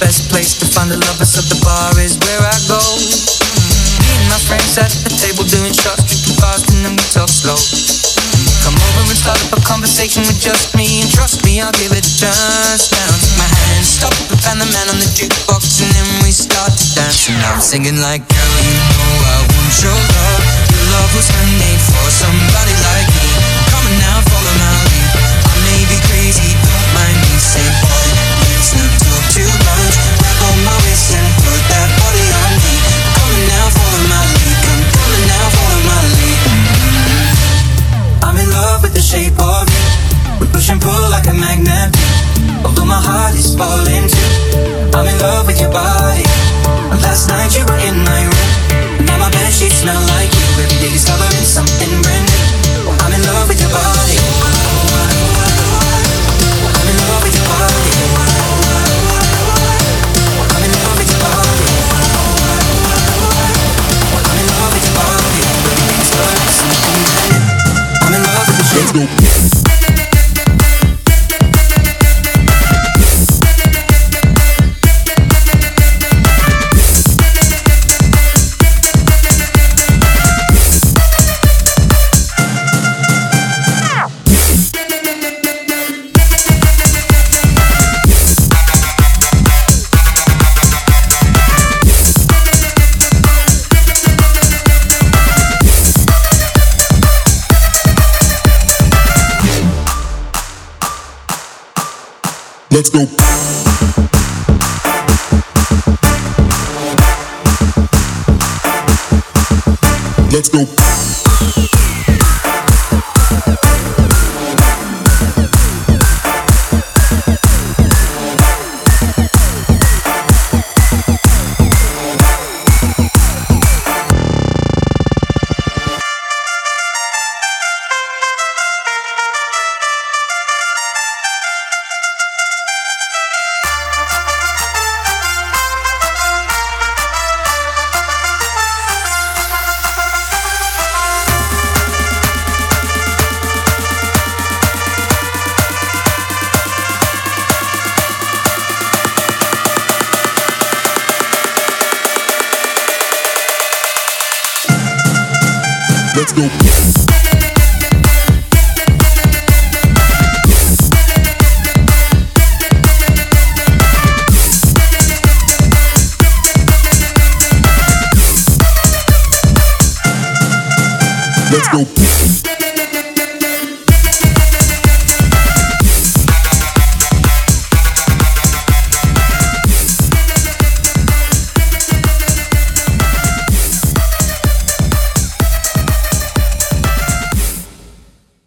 best place to find the lovers of the bar is where I go. Me and my friends at the table doing shots, drinking fast, and then we talk slow. Come over and start up a conversation with just me, and trust me, I'll give it a chance. Now take my hand, stop and find the man on the jukebox, and then we start to dance. And I'm singing like, girl, my heart is falling too. I'm in love with your body. Last night you were in my room. Now my bed sheets smell like you. Every day discovering something brand new. I'm in love with your body. I'm in love with your body. I'm in love with your body. I'm in love with your body. Every day discovering something brand new. I'm in love with the shape. Let's go. Let's go. Let's go. Let's go.